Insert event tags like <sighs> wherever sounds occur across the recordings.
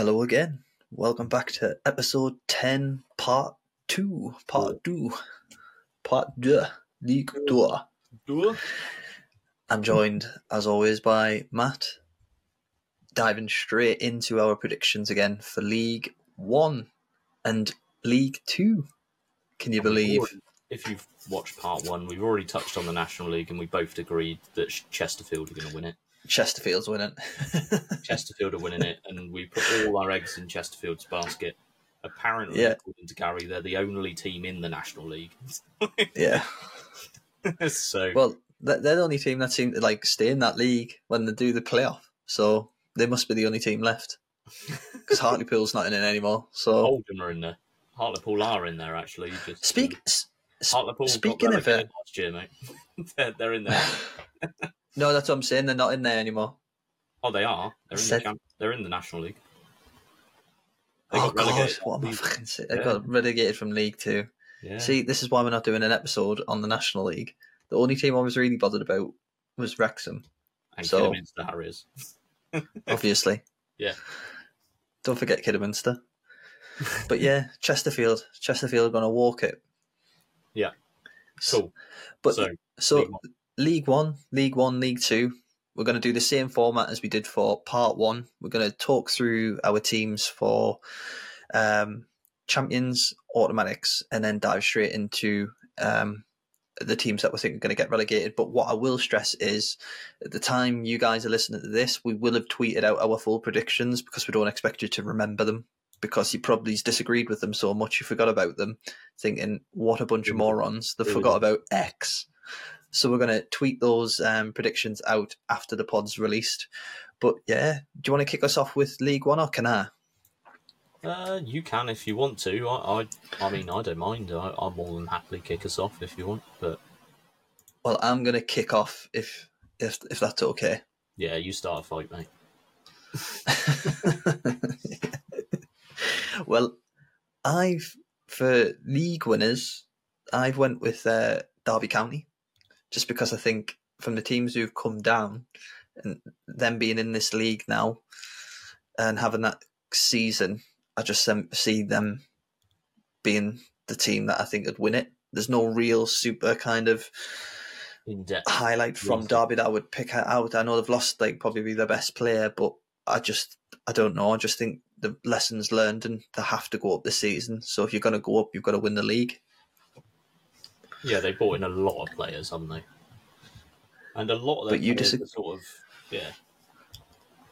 Hello again. Welcome back to episode 10, part 2. Part 2. Part 2. League 2. Du? I'm joined, as always, by Matt. Diving straight into our predictions again for League 1 and League 2. Can you believe? If you've watched part one, we've already touched on the National League and we both agreed that Chesterfield are going to win it. Chesterfield's winning. <laughs> Chesterfield are winning it, and we put all our eggs in Chesterfield's basket. Apparently, Yeah. according to Gary, they're the only team in the National League. <laughs> yeah. so, Well, they're the only team that seem to like stay in that league when they do the playoff. So they must be the only team left. Because Hartlepool's not in it anymore. So Oldham are in there. Hartlepool are in there, actually. Just speak. Um, s- Hartlepool got speaking of uh, it- last year, mate. <laughs> they're, they're in there. No, that's what I'm saying. They're not in there anymore. Oh, they are. They're in, Said- the, champ- they're in the National League. They oh god, what am I fucking saying? They Yeah. got relegated from League Two. Yeah. See, this is why we're not doing an episode on the National League. The only team I was really bothered about was Wrexham, and so- Kidderminster Harriers. <laughs> obviously. Yeah. Don't forget Kidderminster. <laughs> But yeah, Chesterfield. Chesterfield are going to walk it. Yeah. Cool. But so, so League One. League One, League Two. We're going to do the same format as we did for Part One. We're going to talk through our teams for um, champions, automatics, and then dive straight into um, the teams that we think are going to get relegated. But what I will stress is, at the time you guys are listening to this, we will have tweeted out our full predictions because we don't expect you to remember them. Because you probably disagreed with them so much you forgot about them, thinking, "What a bunch of morons! They forgot about X." So we're going to tweet those um, predictions out after the pod's released. But yeah, do you want to kick us off with League One or can I? uh, you can if you want to. I, I, I mean, I don't mind. I, I'll more than happily kick us off if you want. But Well, I'm going to kick off if if if that's okay. yeah, you start a fight, mate. <laughs> well, I've for league winners, I've went with uh, Derby County, just because I think from the teams who've come down and them being in this league now and having that season, I just see them being the team that I think would win it. There's no real super kind of highlight from Yes. Derby that I would pick out. I know they've lost like probably their best player, but I just I don't know. I just think the lessons learned and they have to go up this season. So if you're going to go up, you've got to win the league. Yeah, they brought in a lot of players, haven't they? And a lot of But them you players disag- are sort of yeah,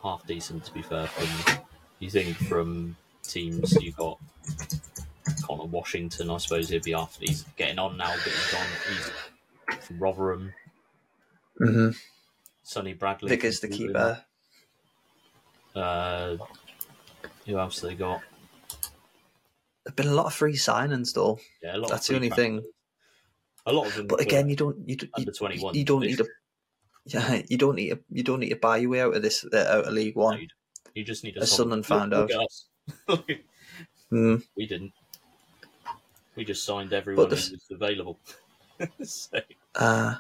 half decent to be fair. From you think from teams you got Conor Washington, I suppose he'd be after. He's getting on now, but he's on. He's from Rotherham. Mm-hmm. Sonny Bradley. Vickers the keeper. Uh, who else they got? There've been a lot of free signings though. Yeah, a lot. That's the only free thing. A lot of them. But again, you don't you, do- you, under twenty one. you don't need to yeah you don't need to, you don't need to buy your way out of this uh, out of League One. You just need a As Sunderland found Look us. <laughs> Mm. we didn't. We just signed everyone the- who was available. <laughs> so, Uh,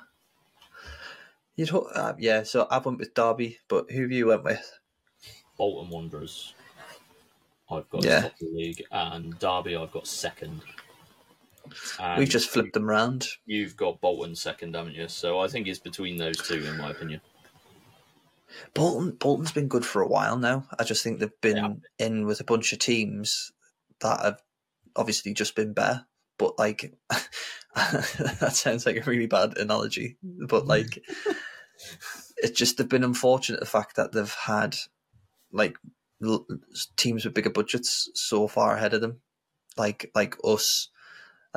you'd ho- uh, yeah. So I went with Derby, but who have you went with? Bolton Wanderers. I've got Yeah. top of the league, and Derby. I've got second. And We've just flipped them round. You've got Bolton second, haven't you? So I think it's between those two, in my opinion. Bolton Bolton's been good for a while now. I just think they've been Yeah. in with a bunch of teams that have obviously just been better. But like <laughs> that sounds like a really bad analogy. But mm. like it's just they've been unfortunate the fact that they've had like l- teams with bigger budgets so far ahead of them. Like like us,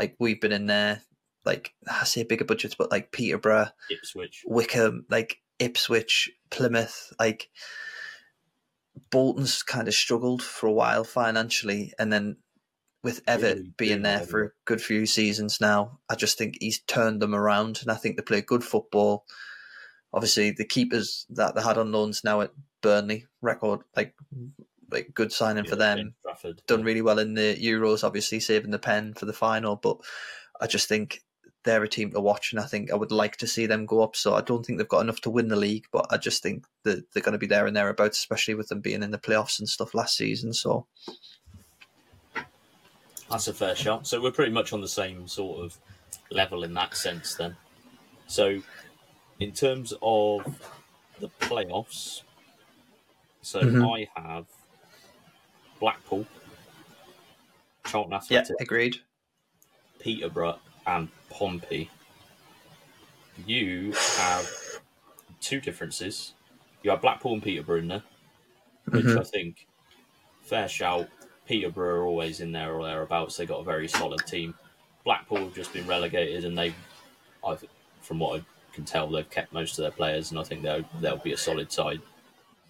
like we've been in there. Like I say bigger budgets, but like Peterborough, Ipswich. Wycombe, like Ipswich, Plymouth, like Bolton's kind of struggled for a while financially, and then with Evatt Really being there for a good few seasons now, I just think he's turned them around, and I think they play good football. Obviously, the keepers that they had on loans now at Burnley record like like good signing for them Trafford. done really well in the Euros, obviously saving the pen for the final. But I just think they're a team to watch, and I think I would like to see them go up. So I don't think they've got enough to win the league, but I just think that they're going to be there and thereabouts, especially with them being in the playoffs and stuff last season. So That's a fair shot. So we're pretty much on the same sort of level in that sense then. So in terms of the playoffs, so Mhm. I have Blackpool, Charlton yeah, Athletic, agreed. Peterborough, and Pompey. You have two differences. You have Blackpool and Peterborough in there, which Mhm. I think fair shout. Peterborough are always in there or thereabouts. They got a very solid team. Blackpool have just been relegated, and they, I, th- from what I can tell, they've kept most of their players, and I think they'll they'll be a solid side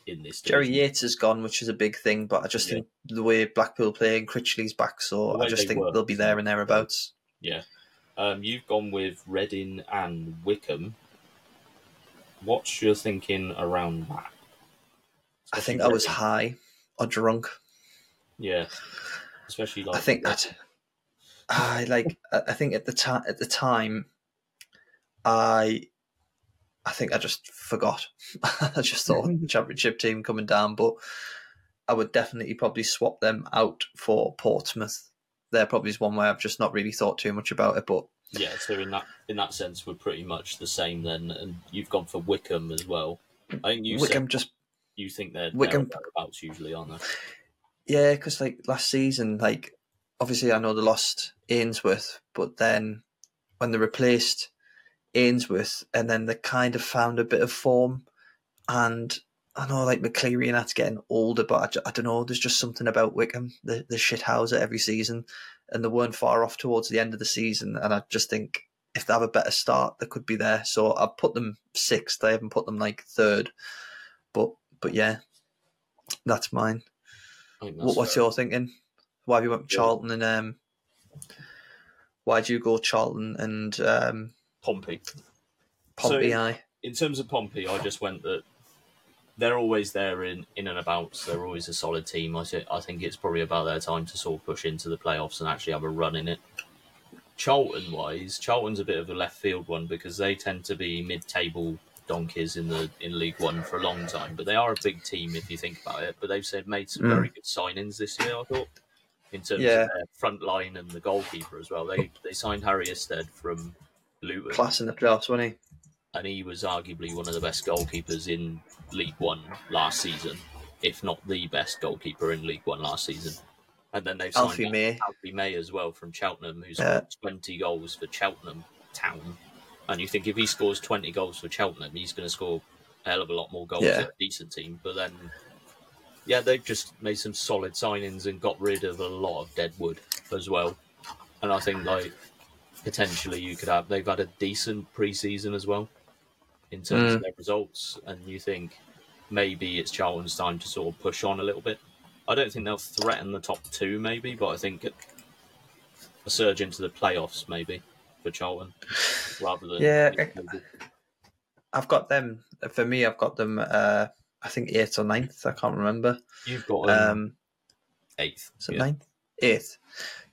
in this. Jerry division. Yates is gone, which is a big thing, but I just Yeah. think the way Blackpool play and Critchley's back, so I just they think work, they'll be there and thereabouts. Yeah. Um, you've gone with Reading and Wycombe. What's your thinking around that? I think I was Reading. high or drunk. Yeah. Especially like I think that I like. I I think at the time, at the time, I, I think I just forgot. <laughs> I just thought <laughs> championship team coming down, but I would definitely probably swap them out for Portsmouth. They're probably one way I've just not really thought too much about it, but yeah. So in that in that sense, we're pretty much the same then, and you've gone for Wycombe as well. I think you Wycombe said just you think they're Wycombe- Wycombe thereabouts usually, aren't they? Yeah, because like last season, like obviously I know they lost Ainsworth, but then when they replaced Ainsworth, and then they kind of found a bit of form, and I know like McCleary and that's getting older, but I, I don't know. There's just something about Wycombe, the the houser every season, and they weren't far off towards the end of the season, and I just think if they have a better start, they could be there. So I put them sixth. I haven't put them like third, but but yeah, that's mine. That's What, what's fair. your thinking? Why have you went Yeah. Charlton and um? Why do you go Charlton and um, Pompey? Pompey? So- Eye? in terms of Pompey, I just went that they're always there in, in and about. So they're always a solid team. I, thi- I think it's probably about their time to sort of push into the playoffs and actually have a run in it. Charlton wise, Charlton's a bit of a left field one because they tend to be mid table donkeys in the in League One for a long time. But they are a big team if you think about it. But they've said made some Mm. very good signings this year. I thought in terms Yeah. of their front line and the goalkeeper as well. They they signed Harry Isted from Luton Class in the playoffs, wasn't he? and he was arguably one of the best goalkeepers in League One last season, if not the best goalkeeper in League One last season. And then they've signed Alfie May. Alfie May as well from Cheltenham, who's Yeah. scored 20 goals for Cheltenham Town. And you think if he scores 20 goals for Cheltenham, he's going to score a hell of a lot more goals Yeah. at a decent team. But then, yeah, they've just made some solid signings and got rid of a lot of dead wood as well. And I think, like, potentially you could have, they've had a decent pre season as well in terms of Mm. their results. And you think maybe it's Charlton's time to sort of push on a little bit. I don't think they'll threaten the top two, maybe, but I think a surge into the playoffs, maybe, for Charlton, rather than. Yeah, I've got them. For me, I've got them. Uh, I think eighth or ninth. I can't remember. You've got um, Um, eighth. So yeah. ninth? Eighth.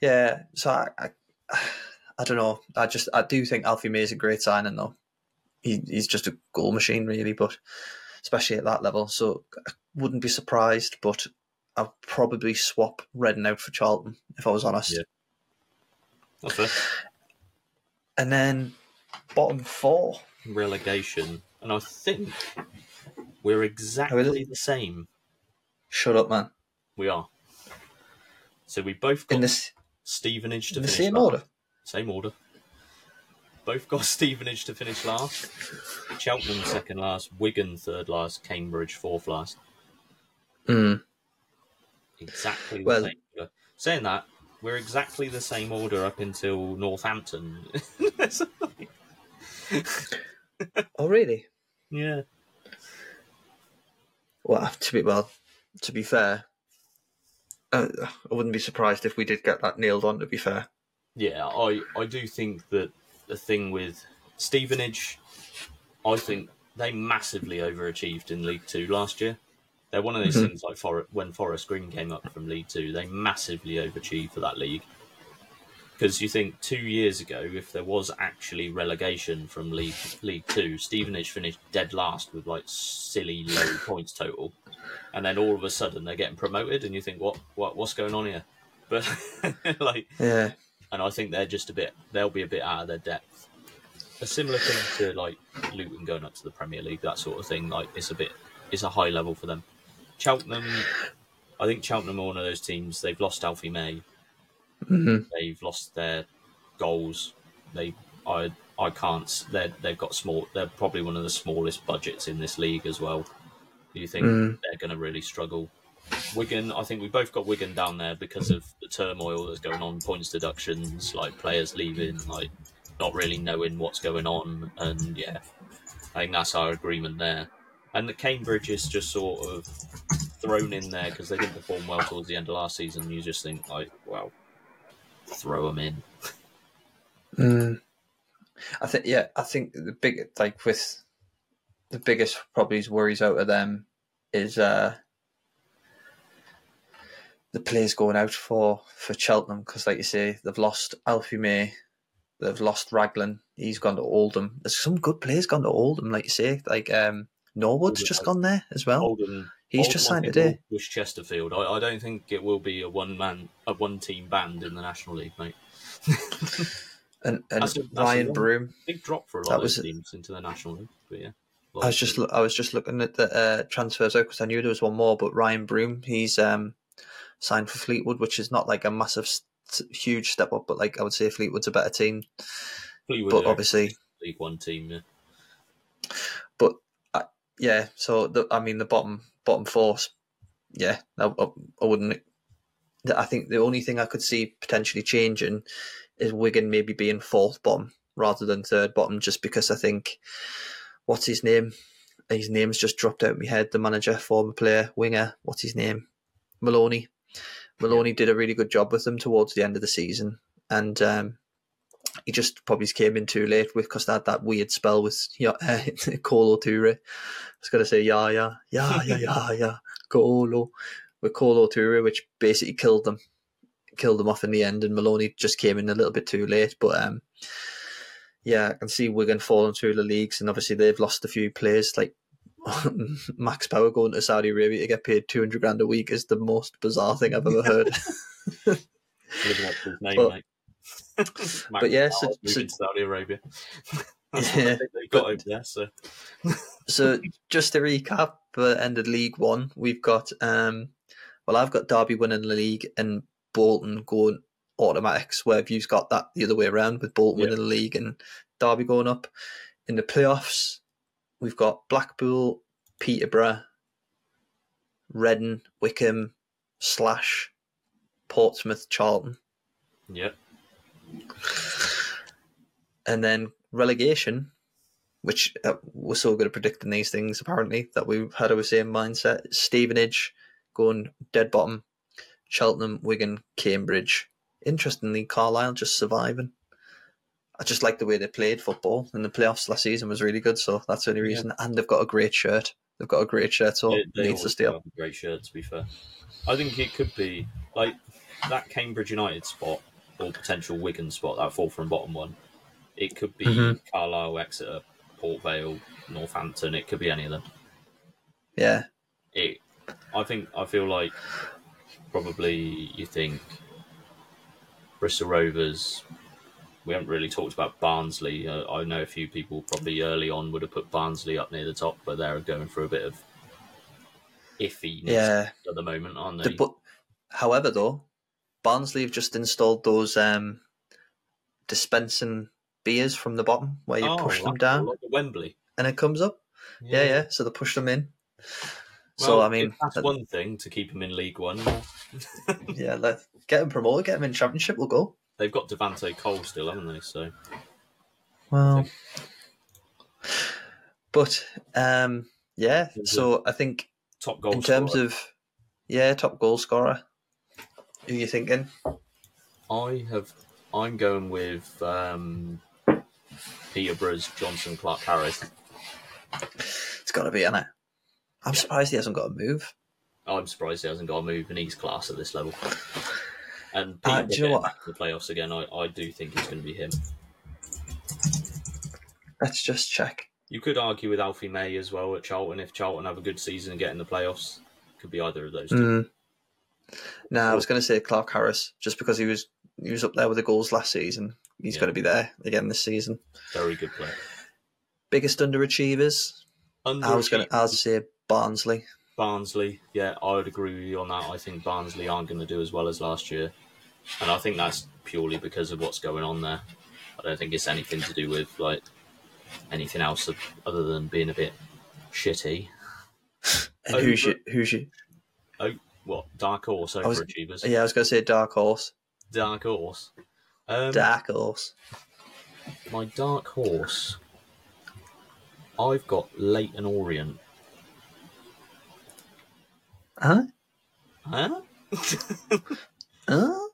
Yeah. So I, I, I don't know. I just I do think Alfie May is a great signing though. He, he's just a goal machine, really, but especially at that level. So I wouldn't be surprised, but I'd probably swap Reading out for Charlton if I was honest. Yeah. That's fair. And then bottom four. Relegation. And I think we're exactly Really? the same. Shut up, man. We are. So we both got In this Stevenage to in the same order. Same order. Both got <laughs> Stevenage to finish last. Cheltenham second last. Wigan third last. Cambridge fourth last. Mm. Exactly the Well- same order. Saying that, we're exactly the same order up until Northampton. <laughs> Oh, really? yeah. Well, to be well, to be fair, uh, I wouldn't be surprised if we did get that nailed on. To be fair, Yeah, I, I do think that the thing with Stevenage, I think they massively overachieved in League Two last year. They're one of those Mhm. things like For- when Forest Green came up from League Two, they massively overachieved for that league. Because you think two years ago, if there was actually relegation from League League Two, Stevenage finished dead last with like silly low <laughs> points total, and then all of a sudden they're getting promoted, and you think, what what what's going on here? But <laughs> like, Yeah. And I think they're just a bit, they'll be a bit out of their depth. A similar thing to like Luton going up to the Premier League, that sort of thing. Like it's a bit, it's a high level for them. Cheltenham, I think Cheltenham are one of those teams. They've lost Alfie May. hmm They've lost their goals. They, I, I can't. They they've got small. They're probably one of the smallest budgets in this league as well. Do you think Mm. they're going to really struggle? Wigan, I think we both got Wigan down there because of the turmoil that's going on, points deductions, like players leaving, like not really knowing what's going on, and yeah, I think that's our agreement there. And the Cambridge is just sort of thrown in there because they didn't perform well towards the end of last season. You just think like, well, throw them in. Mm. I think yeah, I think the big like with the biggest probably worries out of them is uh the players going out for for Cheltenham because, like you say, they've lost Alfie May, they've lost Raglan. He's gone to Oldham. There's some good players gone to Oldham, like you say, like um Norwood's Oldham just gone there as well. Oldham, He's Oldham, just signed today. Push Chesterfield. I, I don't think it will be a one man, a one team band in the National League, mate. <laughs> <laughs> And and That's a- that's Ryan Broom. Big drop for a lot That of was- teams into the National League, but yeah. I was just I was just looking at the uh, transfers out because I knew there was one more, but Ryan Broom he's um, signed for Fleetwood, which is not like a massive, huge step up, but like I would say Fleetwood's a better team. Fleetwood But obviously, League One team. Yeah. but uh, yeah. So the, I mean the bottom bottom fours, yeah. I, I, I wouldn't. I think the only thing I could see potentially changing is Wigan maybe being fourth bottom rather than third bottom, just because I think what's his name? His name's just dropped out of my head. The manager, former player, winger. What's his name? Maloney. Maloney did a really good job with them towards the end of the season, and um, he just probably came in too late with because they had that weird spell with <laughs> uh, Kolo Toure. I was going to say yeah, yeah, yeah, yeah, <laughs> yeah, yeah, Kolo with Kolo Toure, which basically killed them, killed them off in the end. And Maloney just came in a little bit too late, but um, yeah, I can see Wigan falling through the leagues, and obviously they've lost a few players like. <laughs> Max Power going to Saudi Arabia to get paid two hundred grand a week is the most bizarre thing I've ever heard. Living up to his name, But- <laughs> but yeah, so- so- Saudi Arabia. <laughs> That's Yeah, what I think they got but- over there. So so just to recap, for the end of League One, we've got um, well, I've got Derby winning the league and Bolton going automatics. Where you've got that the other way around with Bolton Yeah. winning the league and Derby going up. In the playoffs, we've got Blackpool, Peterborough, Reading, Wycombe, Slash, Portsmouth, Charlton. yeah, and then relegation, which uh, we're so good at predicting these things apparently that we've had our same mindset. Stevenage going dead bottom, Cheltenham, Wigan, Cambridge. Interestingly, Carlisle just surviving. I just like the way they played football in the playoffs last season was really good, so that's the only Yeah. reason. And they've got a great shirt. They've got a great shirt, so they, they needs to stay up. a great shirt. To be fair, I think it could be like that Cambridge United spot or potential Wigan spot, that fourth from bottom one. It could be Mhm. Carlisle, Exeter, Port Vale, Northampton. It could be any of them. Yeah, it I think I feel like probably you think Bristol Rovers. We haven't really talked about Barnsley. Uh, I know a few people probably early on would have put Barnsley up near the top, but they're going through a bit of iffiness yeah. at the moment, aren't The- they? but however, though, Barnsley have just installed those um, dispensing beers from the bottom where you Oh, push them down like Wembley. and it comes up. Yeah, yeah. So they push them in. so Well, I mean, that's that- one thing to keep them in League One. <laughs> yeah, let's get them promoted, get them in Championship. We'll go. They've got Devante Cole still, haven't they? So Well, but um, yeah. So I think top goal in terms of yeah, top goal scorer. Who you thinking? I have. I'm going with um, Peterborough's Jonson Clarke-Harris. It's got to be, Anna. I'm surprised he hasn't got a move. I'm surprised he hasn't got a move, and he's class at this level. And Uh, do you know what? the playoffs again, I, I do think it's going to be him. Let's just check. You could argue with Alfie May as well at Charlton if Charlton have a good season and get in the playoffs. Could be either of those two. Mm. No, I was going to say Clarke-Harris just because he was he was up there with the goals last season. He's Yeah. going to be there again this season. Very good player. Biggest underachievers. I was going to. I'd say Barnsley. Barnsley, yeah, I would agree with you on that. I think Barnsley aren't going to do as well as last year, and I think that's purely because of what's going on there. I don't think it's anything to do with like anything else other than being a bit shitty. And Over- who's your, who's your, Oh, what dark horse overachievers? Yeah, I was going to say Dark Horse. Dark horse. Um, Dark Horse. my dark horse. I've got Leyton Orient. Huh? Huh? <laughs> Huh?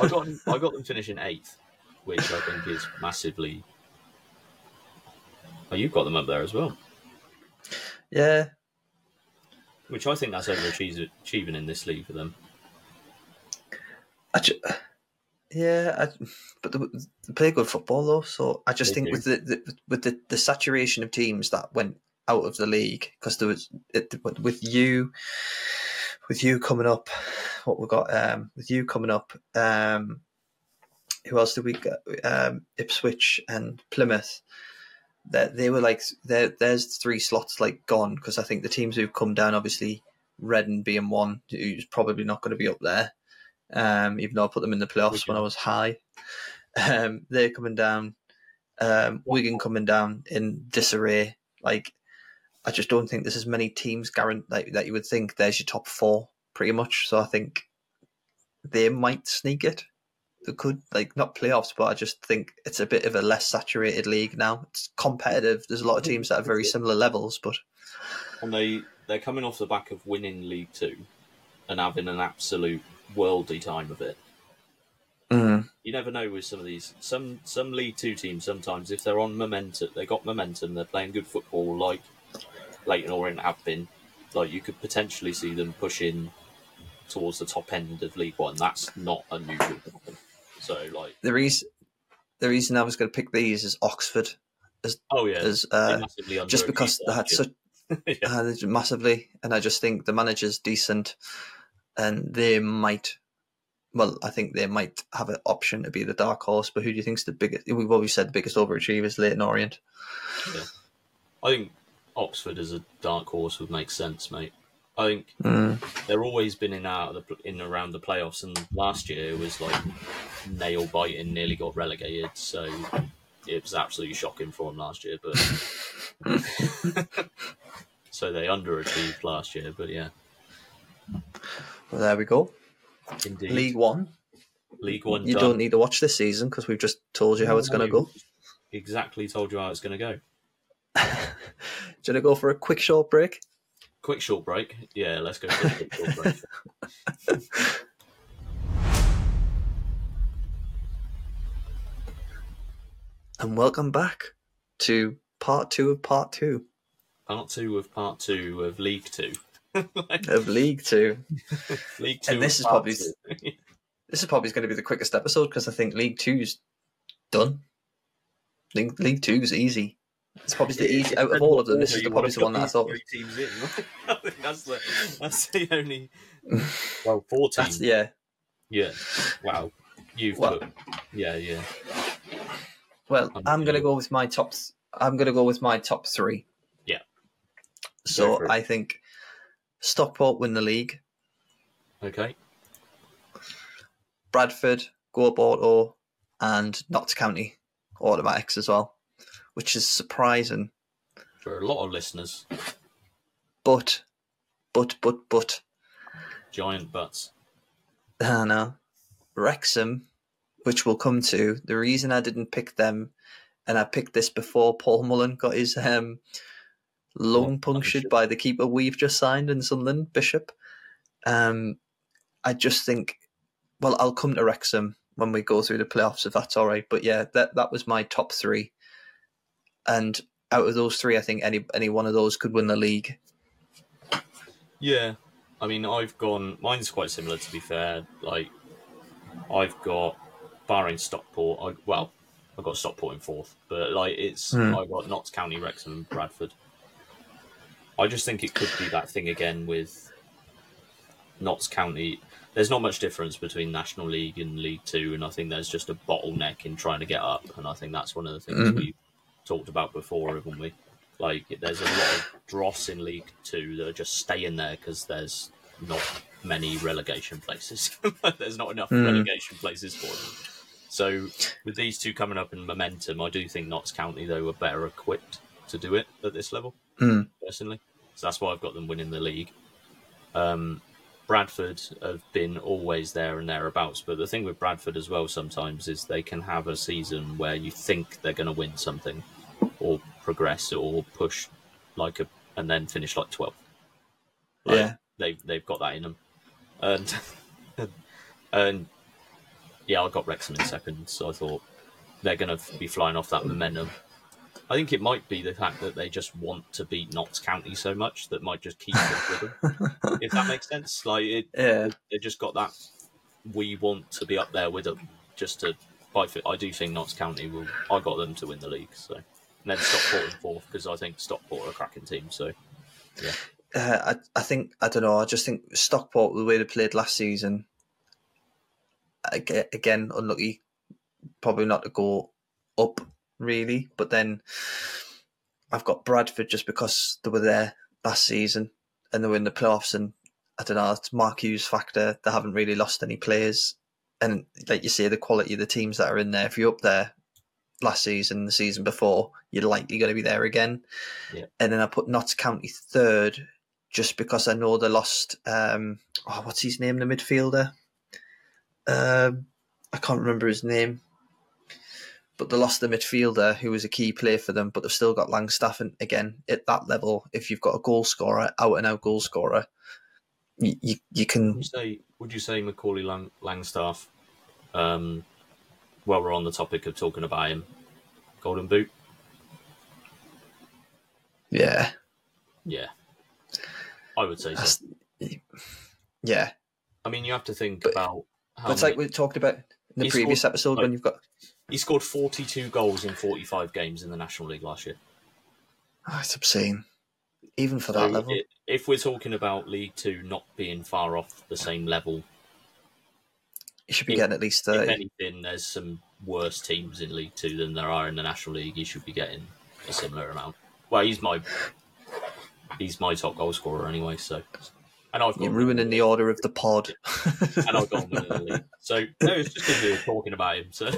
I got I got them finishing eighth, which I think is massively. Oh, you've got them up there as well, yeah, which I think that's overachieving in this league for them. I ju- yeah, I, but they, they play good football though. So I just They think do. with the, the with the, the saturation of teams that went out of the league because there was it, with you with you coming up, what we got um, with you coming up. Um, who else did we get? Um, Ipswich and Plymouth. That they were like there. There's three slots like gone because I think the teams who've come down, obviously Reading being one, who's probably not going to be up there. Um, even though I put them in the playoffs when I was high, um, they're coming down. Um, Wigan coming down in disarray. Like, I just don't think there's as many teams guaranteed like, that you would think there's your top four pretty much. So I think they might sneak it. They could like not playoffs, but I just think it's a bit of a less saturated league now. It's competitive. There's a lot of teams that are very similar levels, but And they they're coming off the back of winning League Two, and having an absolute worldy time of it. mm, You never know with some of these. Some some League Two teams sometimes if they're on momentum, they got momentum. They're playing good football, like Leyton Orient have been. Like you could potentially see them pushing towards the top end of League One. That's not unusual. So like, the reason the reason I was going to pick these is Oxford, oh yeah, as uh, just because they had such <laughs> yeah. uh, massively, and I just think the manager's decent, and they might. Well, I think they might have an option to be the dark horse. But who do you think's the biggest? We've always said the biggest overachievers, Leyton Orient. I think Oxford as a dark horse would make sense, mate. I think Mm. they're always been in out of the in around the playoffs, and last year it was like nail biting, nearly got relegated. So it was absolutely shocking for them last year. But <laughs> so they underachieved last year. But yeah, Well, there we go. indeed, League One. League One. You done. don't need to watch this season because we've just told you how it's going to go. Exactly, told you how it's going to go. <laughs> Want to go for a quick short break? Quick short break. Yeah, let's go for a quick short break. <laughs> And welcome back to part two of part two Part two of part two of League Two. Like, <laughs> of League Two. League Two. And <laughs> this is probably- This is probably going to be the quickest episode because I think League Two's done. League League Two's easy. It's probably the easy out of all of them. This is the, probably the one that I thought. Three teams in. I <laughs> think that's the that's the only. <laughs> Well, four That's yeah. Yeah. Wow. You've Well- put. Yeah, yeah. Well, I'm I'm going to go with my top. I'm going to go with my top three. Yeah. So. I think Stockport win the league. Okay. Bradford go up auto, and Notts County automatics as well, which is surprising. For a lot of listeners, But, but, but, but, giant butts. I know Wrexham, which we'll come to. The reason I didn't pick them, and I picked this before Paul Mullen got his um, lung punctured? by the keeper we've just signed in Sunderland, Bishop. Um, I just think, well, I'll come to Wrexham when we go through the playoffs if that's all right. But yeah, that that was my top three, and out of those three, I think any any one of those could win the league. Yeah. I mean, I've gone. Mine's quite similar, to be fair. Like I've got barring Stockport. I, well, I've got Stockport in fourth, but like it's Hmm. I've got Notts County, Wrexham, and Bradford. I just think it could be that thing again with Notts County. There's not much difference between National League and League Two, and I think there's just a bottleneck in trying to get up. And I think that's one of the things Mhm. we talked about before, haven't we? Like, there's a lot of dross in League Two that are just staying there because there's not many relegation places. <laughs> there's not enough Mm. relegation places for them. So, with these two coming up in momentum, I do think Notts County, though, are better equipped to do it at this level, Mm. personally. So that's why I've got them winning the league. Um, Bradford have been always there and thereabouts, but the thing with Bradford as well sometimes is they can have a season where you think they're going to win something, or progress, or push like a, and then finish like 12th. Like, Yeah. they've they've got that in them, and <laughs> and yeah, I got Wrexham in second, so I thought they're going to be flying off that momentum. I think it might be the fact that they just want to beat Notts County so much that might just keep it with them. <laughs> if that makes sense, like it, Yeah. they just got that. We want to be up there with them, just to. I, I do think Notts County will. I got them to win the league, so and then Stockport in fourth because I think Stockport are a cracking team. So Uh, I, I think I don't know. I just think Stockport, the way they played last season, again unlucky, probably not to go up really. But then I've got Bradford just because they were there last season and they were in the playoffs, and I don't know. It's Mark Hughes factor. They haven't really lost any players, and like you say, the quality of the teams that are in there. If you're up there last season, the season before, you're likely going to be there again. Yeah. And then I put Notts County third just because I know they lost. Um, oh, what's his name? The midfielder. Um, I can't remember his name, but they lost the midfielder who was a key player for them. But they've still got Langstaff, and again at that level, if you've got a goal scorer, out and out goal scorer, you you, you would can. you say would you say Macaulay Lang- Langstaff? Um, while we're on the topic of talking about him, Golden Boot. Yeah, Yeah, I would say so. yeah. I mean, you have to think But- about how it's many- like we talked about in the He previous scored- episode like- when you've got. he scored 42 goals in 45 games in the National League last year. Oh, it's obscene, even for So that level. if we're talking about League Two not being far off the same level, you should be if- getting at least if anything, there's some worse teams in League Two than there are in the National League. He should be getting a similar amount. Well, he's my he's my top goal scorer anyway. So, and I've got You're ruining the order of the pod. <laughs> and I've got him winning the league. So no, it's just because we were talking about him. So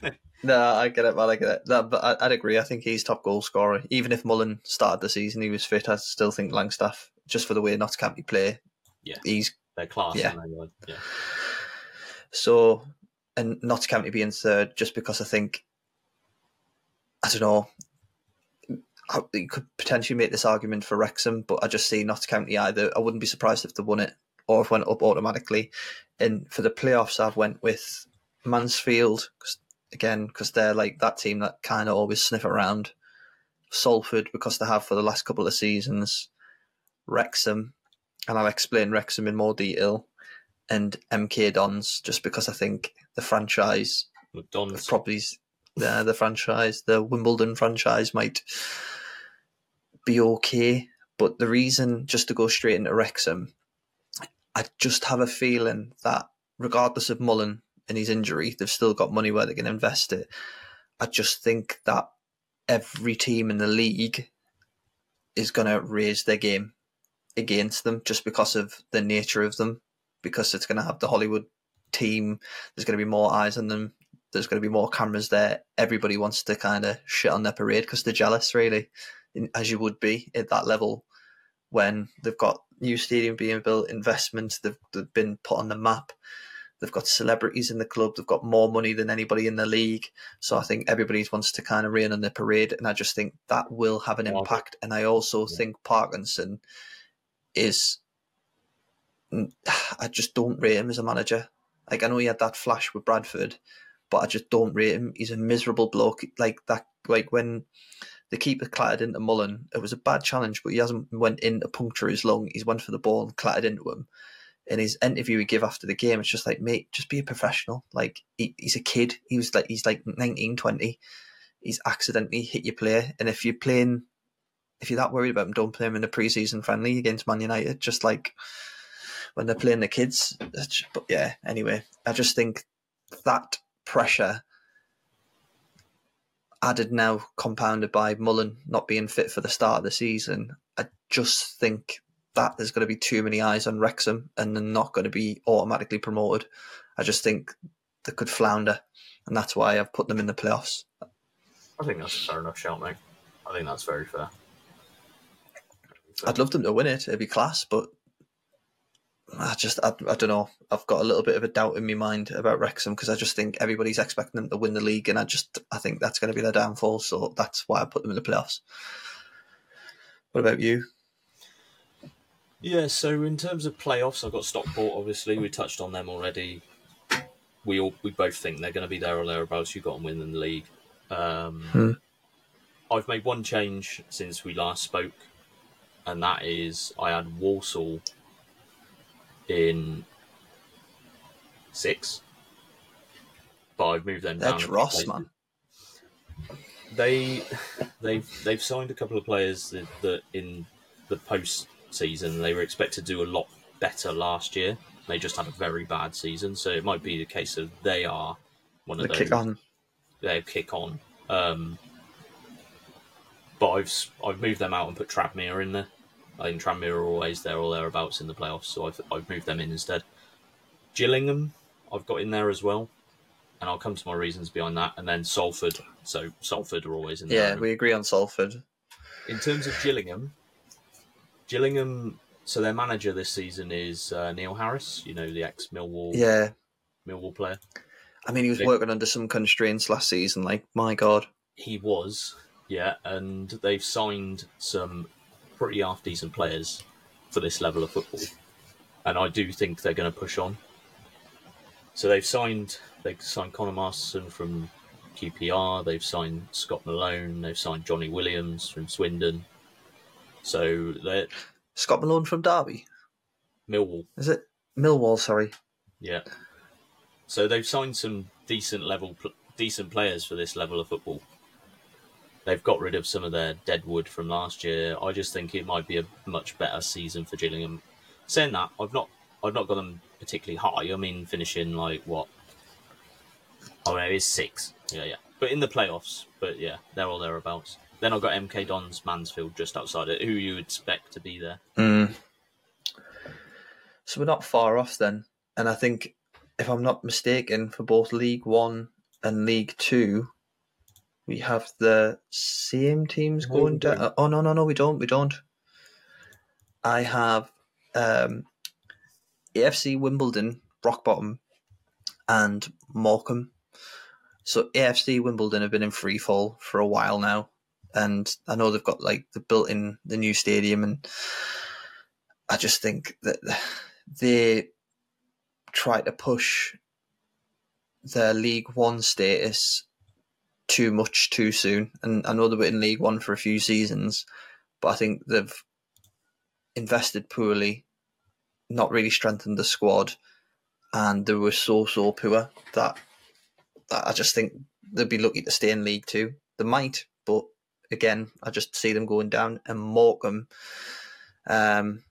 <laughs> No, I get it, man. I get it. No, but I, I'd agree. I think he's top goal scorer. Even if Mullen started the season, he was fit. I still think Langstaff, just for the way Notts County play, Yeah. he's they're class. Yeah. Yeah. So. And Notts County being third, just because I think, I don't know, you could potentially make this argument for Wrexham, but I just see Notts County either. I wouldn't be surprised if they won it or if went up automatically. And for the playoffs, I've went with Mansfield 'cause- again because they're like that team that kind of always sniff around. Salford because they have for the last couple of seasons. Wrexham, and I'll explain Wrexham in more detail, and MK Dons just because I think the franchise McDonald's. probably uh, the franchise, the Wimbledon franchise might be okay. But the reason, just to go straight into Wrexham, I just have a feeling that regardless of Mullen and his injury, they've still got money where they can invest it. I just think that every team in the league is going to raise their game against them just because of the nature of them, because it's going to have the Hollywood team. There's going to be more eyes on them. There's going to be more cameras there. Everybody wants to kind of shit on their parade because they're jealous, really, as you would be at that level when they've got new stadium being built, investments, they've, they've been put on the map. They've got celebrities in the club. They've got more money than anybody in the league. So I think everybody wants to kind of rain on their parade, and I just think that will have an impact. And I also Yeah. think Parkinson is. Mm, <sighs> I just don't rate him as a manager. Like I know he had that flash with Bradford, but I just don't rate him. He's a miserable bloke. Like that. Like when the keeper clattered into Mullen, it was a bad challenge, but he hasn't went in to puncture his lung. He's went for the ball and clattered into him. in his interview he gave after the game, it's just like, mate, just be a professional. Like he, he's a kid. He was like he's like 19, 20. He's accidentally hit your player, and if you're playing, if you're that worried about him, don't play him in the preseason friendly against Man United. Just like when they're playing the kids. But yeah, anyway, I just think that pressure added now compounded by Mullen not being fit for the start of the season, I just think that there's going to be too many eyes on Wrexham and they're not going to be automatically promoted. I just think they could flounder, and that's why I've put them in the playoffs. I think that's a fair enough shout, mate. I think that's very fair. I'd love them to win it; it'd be class, but I just, I, I don't know. I've got a little bit of a doubt in my mind about Wrexham because I just think everybody's expecting them to win the league, and I just, I think that's going to be their downfall. So that's why I put them in the playoffs. What about you? Yeah, so in terms of playoffs, I've got Stockport. Obviously, we touched on them already. We all, we both think they're going to be there or thereabouts. You've got them winning the league. Um, Hmm. I've made one change since we last spoke, and that is I had Walsall in six, but I've moved them They're down. a few dross, places. man. They they've they've signed a couple of players that, that in the post season they were expected to do a lot better last year. They just had a very bad season, so it might be the case of they are one of The those. kick on. They kick on. Um, but I've I've moved them out and put Tranmere in there. I think Tranmere are always there or thereabouts in the playoffs, so I've, I've moved them in instead. Gillingham, I've got in there as well, and I'll come to my reasons behind that. And then Salford, so Salford are always in there. Yeah, we agree on Salford. In terms of Gillingham, Gillingham, so their manager this season is uh, Neil Harris, you know, the ex Millwall Yeah, Millwall player. I mean, he was working under some constraints last season. Like, my God. He was, yeah, and they've signed some pretty half decent players for this level of football, and I do think they're going to push on. So they've signed they signed Conor Masterson from QPR, they've signed Scott Malone, they've signed Jonny Williams from Swindon. So they're Scott Malone from Derby. Millwall, Is it? Millwall, sorry. yeah. So they've signed some decent level, decent players for this level of football. They've got rid of some of their deadwood from last year. I just think it might be a much better season for Gillingham. Saying that, I've not, I've not got them particularly high. I mean, finishing like what? Oh, no, it is six. Yeah, yeah. But in the playoffs, but yeah, they're all thereabouts. Then I've got MK Dons Mansfield just outside it. Who you would expect to be there? Mm. So we're not far off then. And I think, if I'm not mistaken, for both League One and League Two, we have the same teams No, going down. don't. Oh, no, no, no, we don't. We don't. I have um, AFC Wimbledon, rock bottom, and Morecambe. So AFC Wimbledon have been in free fall for a while now, and I know they've got like the built in the new stadium, and I just think that they try to push their League One status too much too soon. And I know they were in League One for a few seasons, but I think they've invested poorly, not really strengthened the squad, and they were so so poor that, that I just think they'd be lucky to stay in League Two. They might, but again, I just see them going down. And Morecambe, um,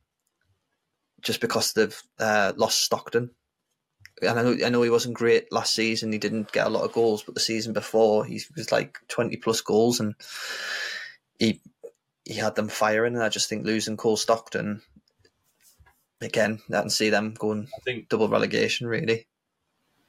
just because they've uh, lost Stockton. And I know, I know he wasn't great last season. He didn't get a lot of goals, but the season before he was like twenty plus goals, and he he had them firing. And I just think losing Cole Stockton again, I can see them going I think double relegation. Really,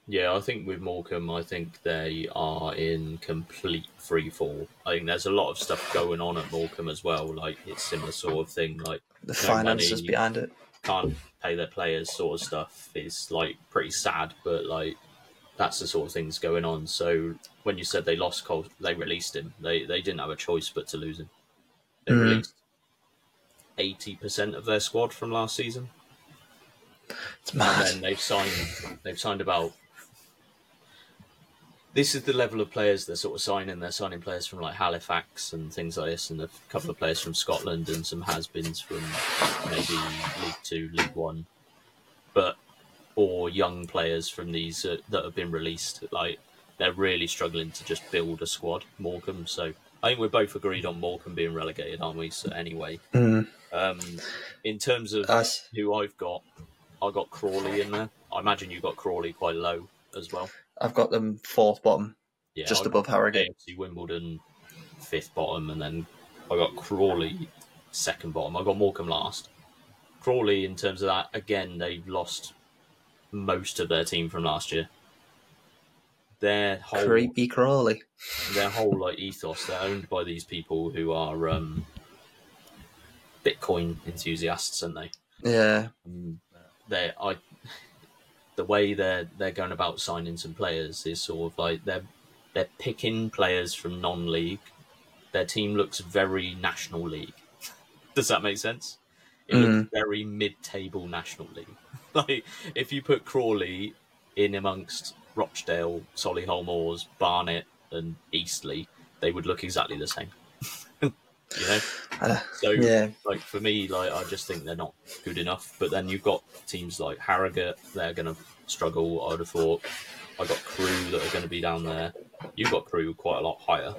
Yeah, I think with Morecambe, I think they are in complete free fall. I think there's a lot of stuff going on at Morecambe as well. Like it's similar sort of thing. Like the No finances money. behind it. Can't pay their players, sort of stuff is like pretty sad. But like that's the sort of things going on. So when you said they lost Cole, they released him. They they didn't have a choice but to lose him. They Mhm. released eighty percent of their squad from last season. It's and mad. then they've signed they've signed about this is the level of players they're sort of signing they're signing players from like Halifax and things like this and a couple of players from Scotland and some has-beens from maybe League 2 League 1 but or young players from these uh, that have been released. Like they're really struggling to just build a squad. Morecambe, so I think we're both agreed on Morecambe being relegated, aren't we? So anyway, Mm. um, in terms of Us. who I've got, I got Crawley in there. I imagine you got Crawley quite low as well. I've got them fourth bottom, Yeah, just I above Harrogate. Wimbledon fifth bottom, and then I got Crawley second bottom. I got Morecambe last. Crawley, in terms of that, again they've lost most of their team from last year. Their whole Creepy Crawley. their whole like ethos, they're owned by these people who are um, Bitcoin enthusiasts, aren't they? Yeah. Um, they I the way they're they're going about signing some players is sort of like they're they're picking players from non-league. Their team looks very national league. <laughs> Does that make sense? It looks mm. very mid-table national league. <laughs> like if you put Crawley in amongst Rochdale, Solihull Moors, Barnet, and Eastleigh, they would look exactly the same. You know. Uh, So yeah. like for me, like I just think they're not good enough. But then you've got teams like Harrogate, they're going to struggle. I'd have thought. I got Crewe that are going to be down there. You've got Crewe quite a lot higher.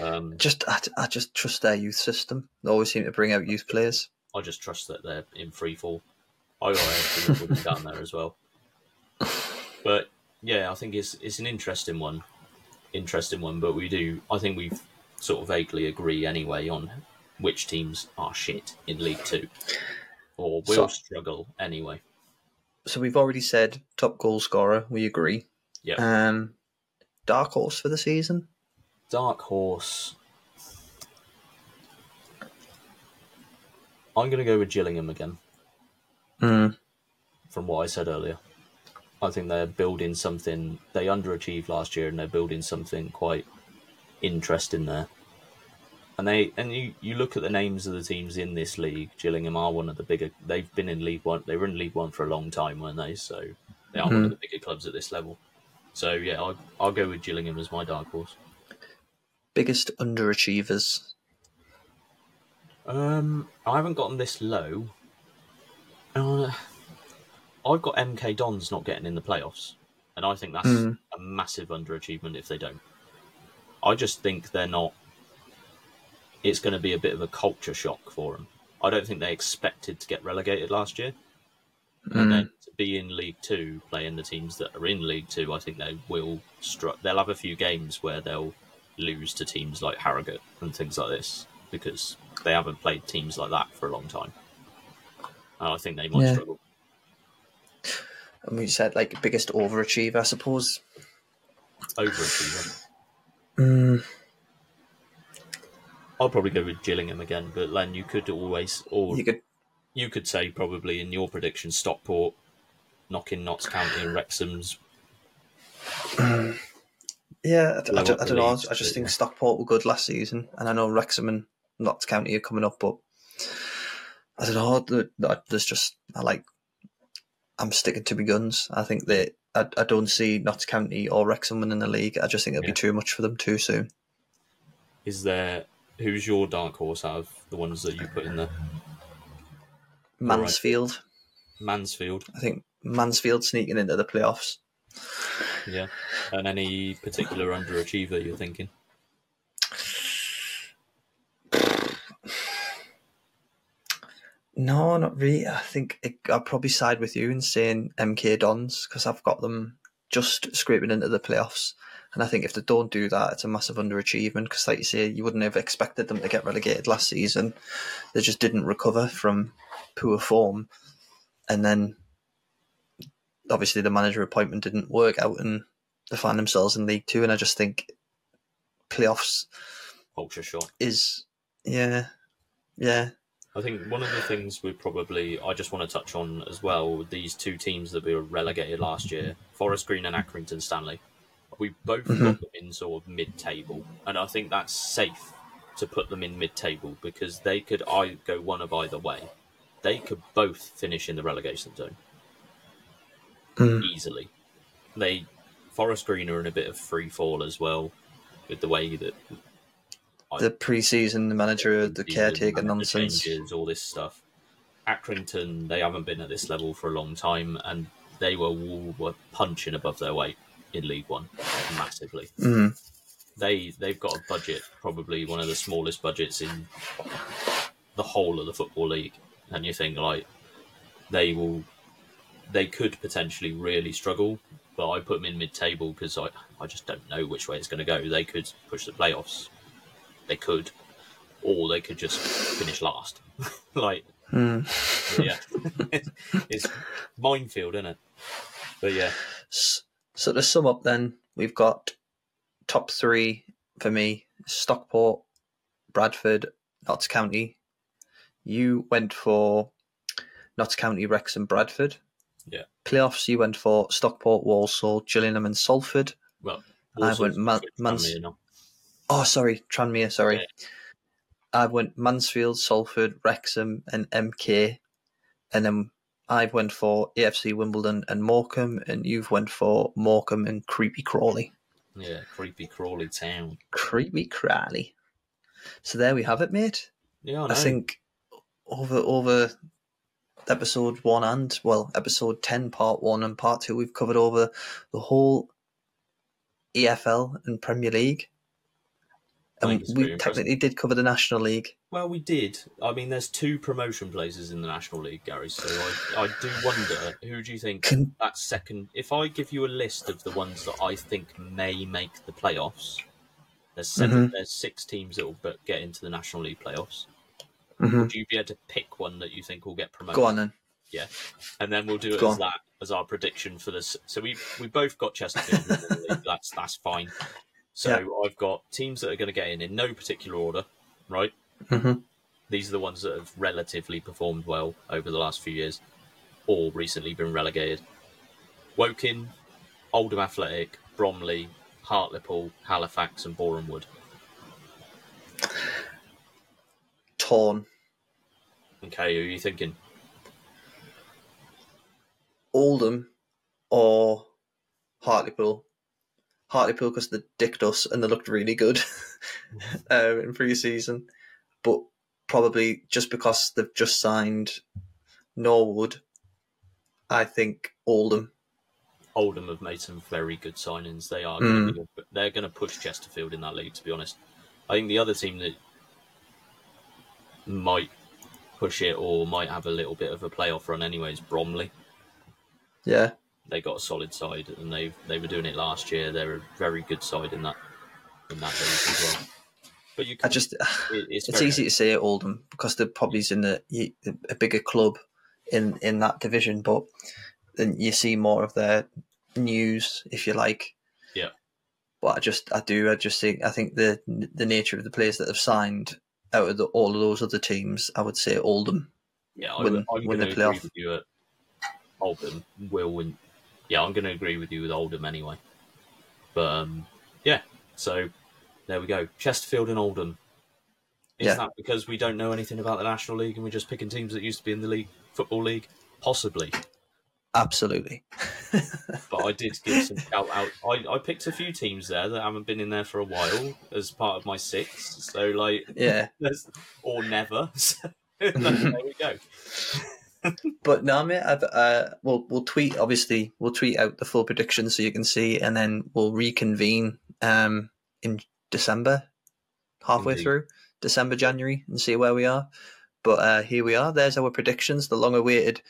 Um, Just I, I just trust their youth system. They always seem to bring out youth players. I just trust that they're in free fall. I got AFC Wimbledon down there as well. But yeah, I think it's it's an interesting one, interesting one. But we do, I think we sort of vaguely agree anyway on which teams are shit in League Two, or will So- struggle anyway. So we've already said top goal scorer. We agree. Yeah. Um, dark horse for the season. Dark Horse. I'm going to go with Gillingham again. Mm. from what I said earlier. I think they're building something. They underachieved last year, and they're building something quite interesting there. And they and you, you look at the names of the teams in this league. Gillingham are one of the bigger. They've been in League One. They were in League One for a long time, weren't they? So they are one of the bigger clubs at this level. So yeah, I'll, I'll go with Gillingham as my dark horse. Biggest underachievers. Um, I haven't gotten this low. Uh, I've got MK Dons not getting in the playoffs, and I think that's Mm. a massive underachievement if they don't. I just think they're not. It's going to be a bit of a culture shock for them. I don't think they expected to get relegated last year, and then mm. to be in League Two, playing the teams that are in League Two. I think they will. Stru- they'll have a few games where they'll lose to teams like Harrogate and things like this because they haven't played teams like that for a long time. And I think they might Yeah. struggle. And we said like biggest overachiever. I suppose. Overachiever. Mm, I'll probably go with Gillingham again, but Len, you could always, or you could. you could say probably in your prediction, Stockport knocking Notts County and Wrexham's. Yeah, I, d- I Lower d- I the don't know. I just think yeah. Stockport were good last season, and I know Wrexham and Notts County are coming up, but I don't know. th- th- There's just I like. I'm sticking to my guns. I think that I, I don't see Notts County or Wrexham winning the league. I just think it'll Yeah. be too much for them too soon. Is there who's your dark horse out of the ones that you put in there? right. Mansfield. Mansfield, I think Mansfield sneaking into the playoffs. yeah. And any particular underachiever you're thinking? No, not really. I think it, I'll probably side with you in saying MK Dons because I've got them just scraping into the playoffs. And I think if they don't do that, it's a massive underachievement because, like you say, you wouldn't have expected them to get relegated last season. They just didn't recover from poor form. And then obviously the manager appointment didn't work out and they find themselves in League Two. And I just think playoffs Culture shock. is, yeah, yeah. I think one of the things we probably I just want to touch on as well these two teams that we were relegated last year, Forest Green and Accrington Stanley. We both got them in sort of mid-table, and I think that's safe to put them in mid-table because they could I go one of either way. They could both finish in the relegation zone Mm. easily. They Forest Green are in a bit of free fall as well, with the way that The pre-season, the manager, the caretaker nonsense. changes, all this stuff. Accrington, they haven't been at this level for a long time, and they were were punching above their weight in League One massively. Mm. They they've got a budget, probably one of the smallest budgets in the whole of the football league, and you think like they will, they could potentially really struggle. But I put them in mid-table because I I just don't know which way it's going to go. They could push the playoffs, they could, or they could just finish last. <laughs> like Mm. yeah, <laughs> it's minefield, isn't it? But yeah, So to sum up, then we've got top three for me: Stockport, Bradford, Notts County. You went for Notts County, Wrexham, Bradford. Yeah. Playoffs, you went for Stockport, Walsall, Gillingham, and Salford. well, I went Walsall's Man- Oh, sorry, Tranmere. Sorry. Yeah. I went Mansfield, Salford, Wrexham, and MK, and then I went for AFC Wimbledon and Morecambe, and you've went for Morecambe and Creepy Crawley. Yeah, creepy Crawley town. Creepy Crawley. So there we have it, mate. Yeah, I, I, think over over episode one and well, episode ten, part one and part two, we've covered over the whole EFL and Premier League. And we technically did cover the National League. Well, we did. I mean, there's two promotion places in the National League, Gary. So I, I do wonder who do you think Can that second? If I give you a list of the ones that I think may make the playoffs, there's 7 Mhm. There's six teams that will get into the National League playoffs. Mhm. Would you be able to pick one that you think will get promoted? go on then. Yeah, and then we'll do it Go as on. that as our prediction for this. So we we both got Chesterfield. in the league. <laughs> That's that's fine. So I've got teams that are going to get in in no particular order, right? Mhm. These are the ones that have relatively performed well over the last few years, or recently been relegated. Woking, Oldham Athletic, Bromley, Hartlepool, Halifax, and Boreham Wood. Torn. Okay, who are you thinking? Oldham or Hartlepool. Hartlepool because they dicked us and they looked really good <laughs> <laughs> um, in pre-season, but probably just because they've just signed Norwood, I think Oldham. Oldham have made some very good signings. They are Mm. going to, they're going to push Chesterfield in that league. To be honest, I think the other team that might push it or might have a little bit of a playoff run anyway is Bromley. Yeah, They got a solid side, and they they were doing it last year. They're a very good side in that in that league as well. But you I can, just <sighs> it, it's, it's easy to say Oldham because they're probably in the a bigger club in in that division, but then you see more of their news, if you like. Yeah. But I just I do I just think I think the the nature of the players that have signed out of the, all of those other teams, I would say Oldham. Yeah, I, win- am win going the to agree playoff. with you at Oldham will win. Yeah, I'm going to agree with you with Oldham anyway. But um, yeah, so there we go. Chesterfield and Oldham. Is Yeah. that because we don't know anything about the National League and we're just picking teams that used to be in the league, football league? Possibly, Absolutely. <laughs> but I did give some shout out. I, I picked a few teams there that haven't been in there for a while as part of my six. So like, yeah. <laughs> or never. <laughs> So there we go. <laughs> But no, mate. I've, uh, we'll we'll tweet. Obviously, we'll tweet out the full predictions so you can see, and then we'll reconvene um, in December, halfway Indeed. through December, January, and see where we are. But uh, here we are. There's our predictions. The long-awaited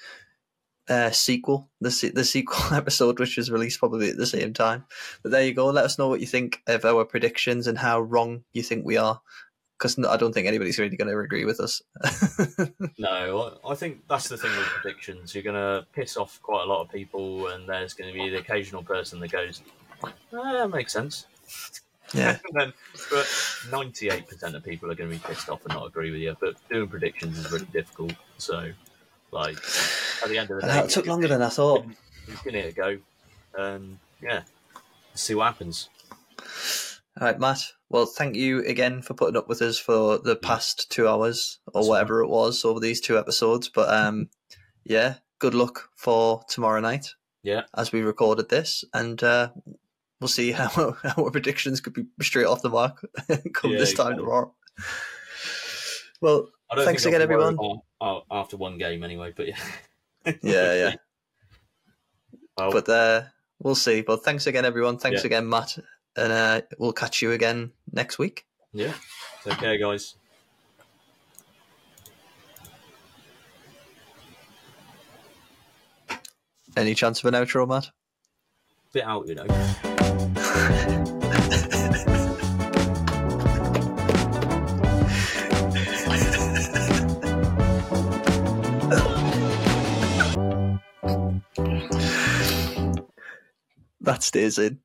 uh, sequel, the the sequel <laughs> episode, which was released probably at the same time. But there you go. Let us know what you think of our predictions and how wrong you think we are, because I don't think anybody's really going to agree with us. <laughs> No, I think that's the thing with predictions. You're going to piss off quite a lot of people, and there's going to be the occasional person that goes, ah, "That makes sense." yeah. <laughs> And then, but 98% of people are going to be pissed off and not agree with you. But doing predictions is really difficult. So, like, at the end of the day, That took longer than I thought. Given it a go, and yeah, see what happens. All right, Matt. Well, thank you again for putting up with us for the past two hours or That's whatever it was over these two episodes. But um, <laughs> yeah, good luck for tomorrow night Yeah, as we recorded this, and uh, we'll see how, <laughs> how our predictions could be straight off the mark <laughs> come Yeah, this time exactly. tomorrow. Well, Thanks again, I'll be worried everyone. about- after one game, anyway. But yeah, yeah, yeah. Well, But uh, we'll see. But thanks again, everyone. Thanks Yeah. again, Matt. And uh, we'll catch you again next week. yeah, take care, guys. Any chance of an outro, Matt? Bit out, you know. <laughs> That stays in.